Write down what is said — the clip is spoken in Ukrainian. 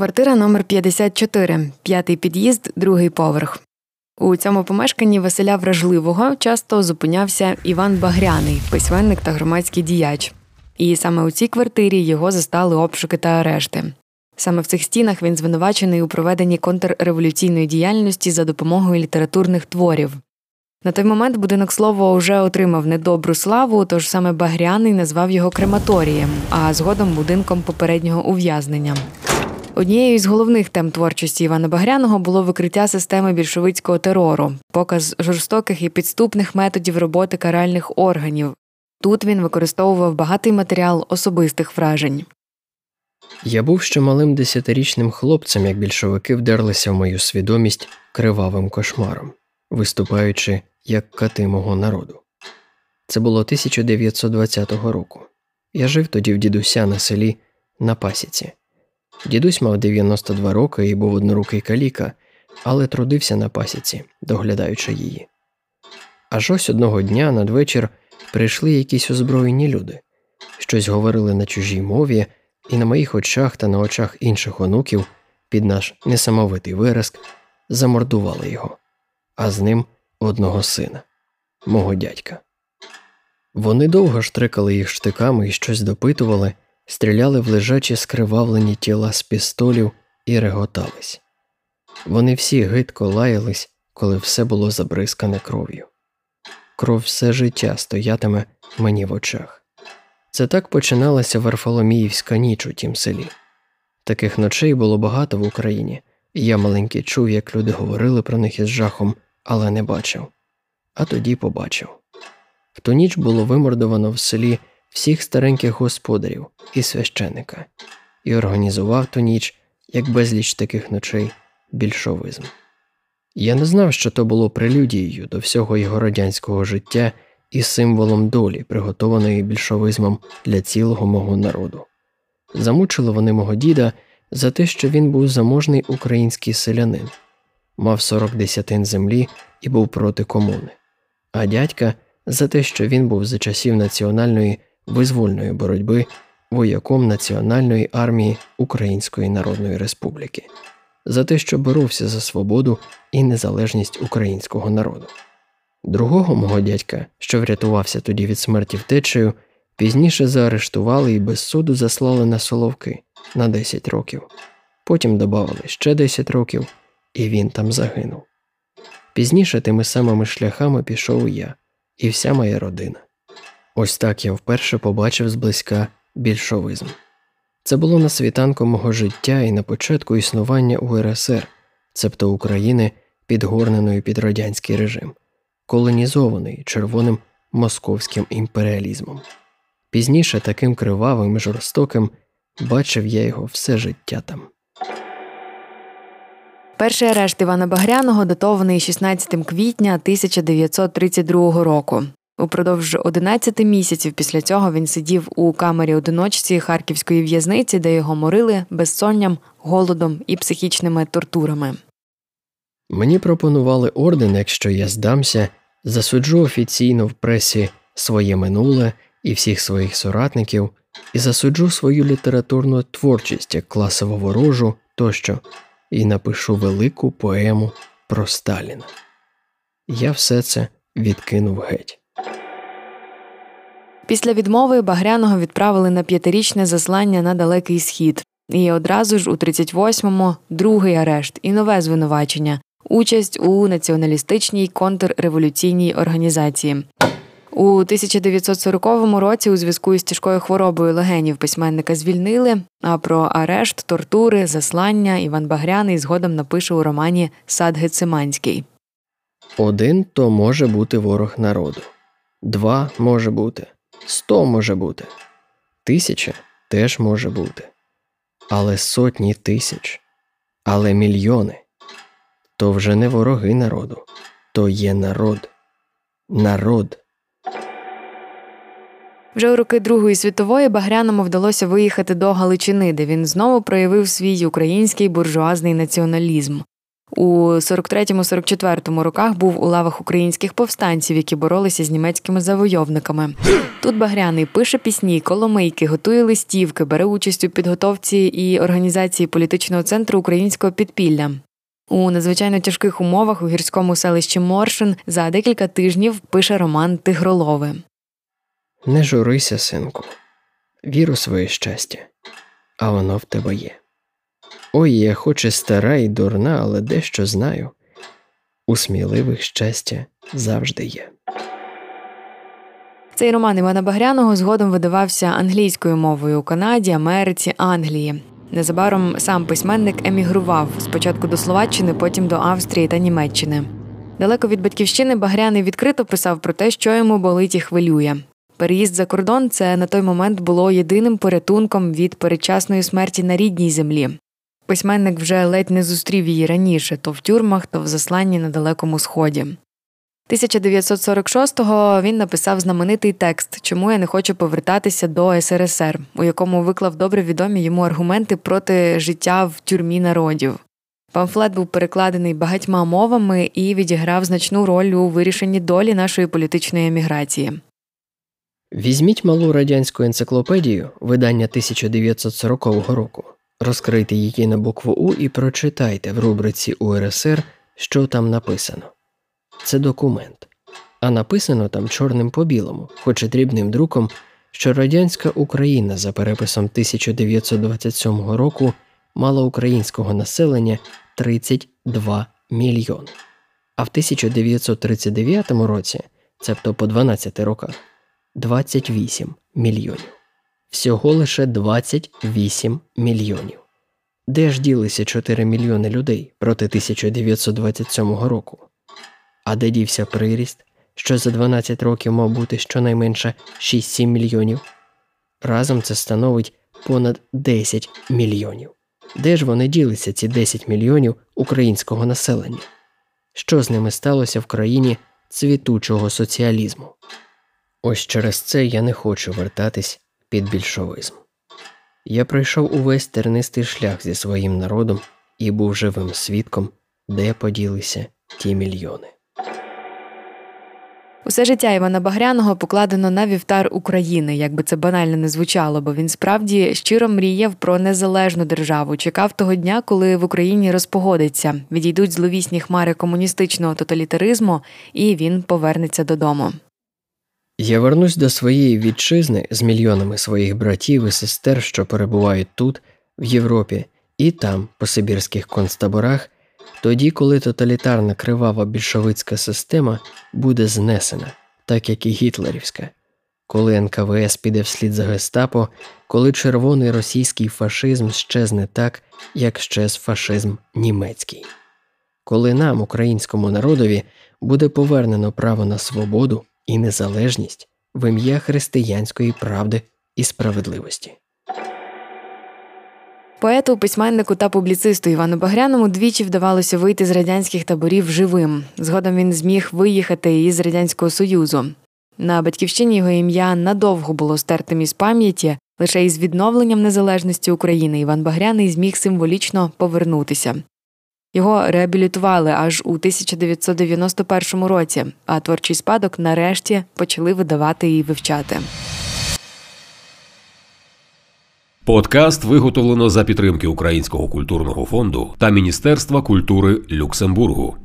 Квартира номер 54 п'ятий під'їзд, другий поверх. У цьому помешканні Василя Вражливого часто зупинявся Іван Багряний, письменник та громадський діяч. І саме у цій квартирі його застали обшуки та арешти. Саме в цих стінах він звинувачений у проведенні контрреволюційної діяльності за допомогою літературних творів. На той момент будинок слово вже отримав недобру славу, тож саме Багряний назвав його крематорієм, а згодом будинком попереднього ув'язнення. Однією з головних тем творчості Івана Багряного було викриття системи більшовицького терору, показ жорстоких і підступних методів роботи каральних органів. Тут він використовував багатий матеріал особистих вражень. Я був ще малим десятирічним хлопцем, як більшовики вдерлися в мою свідомість кривавим кошмаром, виступаючи як кати мого народу. Це було 1920 року. Я жив тоді в дідуся на селі на пасіці. Дідусь мав 92 роки і був однорукий каліка, але трудився на пасіці, доглядаючи її. Аж ось одного дня надвечір прийшли якісь озброєні люди, щось говорили на чужій мові, і на моїх очах та на очах інших онуків під наш несамовитий виразк замордували його, а з ним одного сина, мого дядька. Вони довго штрикали їх штиками і щось допитували, стріляли в лежачі скривавлені тіла з пістолів і реготались. Вони всі гидко лаялись, коли все було забризкане кров'ю. Кров все життя стоятиме мені в очах. Це так починалася Варфоломіївська ніч у тім селі. Таких ночей було багато в Україні, і я маленький чув, як люди говорили про них із жахом, але не бачив. А тоді побачив. В ту ніч було вимордовано в селі всіх стареньких господарів і священика, і організував ту ніч, як безліч таких ночей, більшовизм. Я не знав, що то було прелюдією до всього його радянського життя і символом долі, приготованої більшовизмом для цілого мого народу. Замучили вони мого діда за те, що він був заможний український селянин, мав 40 десятин землі і був проти комуни, а дядька за те, що він був за часів національної визвольної боротьби вояком Національної армії Української Народної Республіки, за те, що боровся за свободу і незалежність українського народу. Другого мого дядька, що врятувався тоді від смерті втечею, пізніше заарештували і без суду заслали на Соловки на 10 років, потім додавали ще 10 років, і він там загинув. Пізніше тими самими шляхами пішов і я, і вся моя родина. Ось так я вперше побачив зблизька більшовизм. Це було на світанку мого життя і на початку існування УРСР, цебто України, підгорненої під радянський режим, колонізований червоним московським імперіалізмом. Пізніше таким кривавим і жорстоким бачив я його все життя там. Перший арешт Івана Багряного датований 16 квітня 1932 року. Упродовж 11 місяців після цього він сидів у камері одиночці харківської в'язниці, де його морили безсонням, голодом і психічними тортурами. Мені пропонували орден, якщо я здамся, засуджу офіційно в пресі своє минуле і всіх своїх соратників, і засуджу свою літературну творчість як класово ворожу тощо, і напишу велику поему про Сталіна. Я все це відкинув геть. Після відмови Багряного відправили на п'ятирічне заслання на далекий схід, і одразу ж у 38-му другий арешт і нове звинувачення участь у націоналістичній контрреволюційній організації. У 1940 році у зв'язку із тяжкою хворобою легенів письменника звільнили. А про арешт, тортури, заслання Іван Багряний згодом напише у романі Сад Гециманський. Один то може бути ворог народу, два може бути, сто може бути, тисяча теж може бути, але сотні тисяч, але мільйони то вже не вороги народу, то є народ. Народ. Вже у роки Другої світової Багряному вдалося виїхати до Галичини, де він знову проявив свій український буржуазний націоналізм. У 43-44 роках був у лавах українських повстанців, які боролися з німецькими завойовниками. Тут Багряний пише пісні, коломийки, готує листівки, бере участь у підготовці і організації політичного центру українського підпілля. У надзвичайно тяжких умовах у гірському селищі Моршин за декілька тижнів пише роман Тигролове. Не журися, синку, вір у своє щастя, а воно в тебе є. Ой, я хоч і стара і дурна, але дещо знаю. У сміливих щастя завжди є. Цей роман Івана Багряного згодом видавався англійською мовою у Канаді, Америці, Англії. Незабаром сам письменник емігрував спочатку до Словаччини, потім до Австрії та Німеччини. Далеко від батьківщини Багряний відкрито писав про те, що йому болить і хвилює. Переїзд за кордон це на той момент було єдиним порятунком від передчасної смерті на рідній землі. Письменник вже ледь не зустрів її раніше то в тюрмах, то в засланні на Далекому Сході. 1946-го він написав знаменитий текст Чому я не хочу повертатися до СРСР, у якому виклав добре відомі йому аргументи проти життя в тюрмі народів. Памфлет був перекладений багатьма мовами і відіграв значну роль у вирішенні долі нашої політичної еміграції. Візьміть малу радянську енциклопедію видання 1940 року, розкрийте її на букву У і прочитайте в рубриці УРСР, що там написано. Це документ, а написано там чорним по білому, хоч і дрібним друком, що радянська Україна за переписом 1927 року мала українського населення 32 мільйони, а в 1939 році, цебто по 12 роках, 28 мільйонів. Всього лише 28 мільйонів. Де ж ділися 4 мільйони людей проти 1927 року? А де дівся приріст, що за 12 років мав бути щонайменше 6-7 мільйонів? Разом це становить понад 10 мільйонів. Де ж вони ділися, ці 10 мільйонів українського населення? Що з ними сталося в країні цвітучого соціалізму? Ось через це я не хочу вертатись під більшовизм. Я пройшов увесь тернистий шлях зі своїм народом і був живим свідком, де поділися ті мільйони. Усе життя Івана Багряного покладено на вівтар України, як би це банально не звучало, бо він справді щиро мріяв про незалежну державу. Чекав того дня, коли в Україні розпогодиться, відійдуть зловісні хмари комуністичного тоталітаризму, і він повернеться додому. Я вернусь до своєї вітчизни з мільйонами своїх братів і сестер, що перебувають тут, в Європі, і там, по Сибірських концтаборах, тоді, коли тоталітарна кривава більшовицька система буде знесена, так як і гітлерівська, коли НКВС піде вслід за гестапо, коли червоний російський фашизм щезне так, як щез фашизм німецький, коли нам, українському народові, буде повернено право на свободу і незалежність в ім'я християнської правди і справедливості. Поету, письменнику та публіцисту Івану Багряному двічі вдавалося вийти з радянських таборів живим. Згодом він зміг виїхати із радянського союзу. На батьківщині його ім'я надовго було стертим із пам'яті. Лише із відновленням незалежності України Іван Багряний зміг символічно повернутися. Його реабілітували аж у 1991 році, а творчий спадок нарешті почали видавати і вивчати. Подкаст виготовлено за підтримки Українського культурного фонду та Міністерства культури Люксембургу.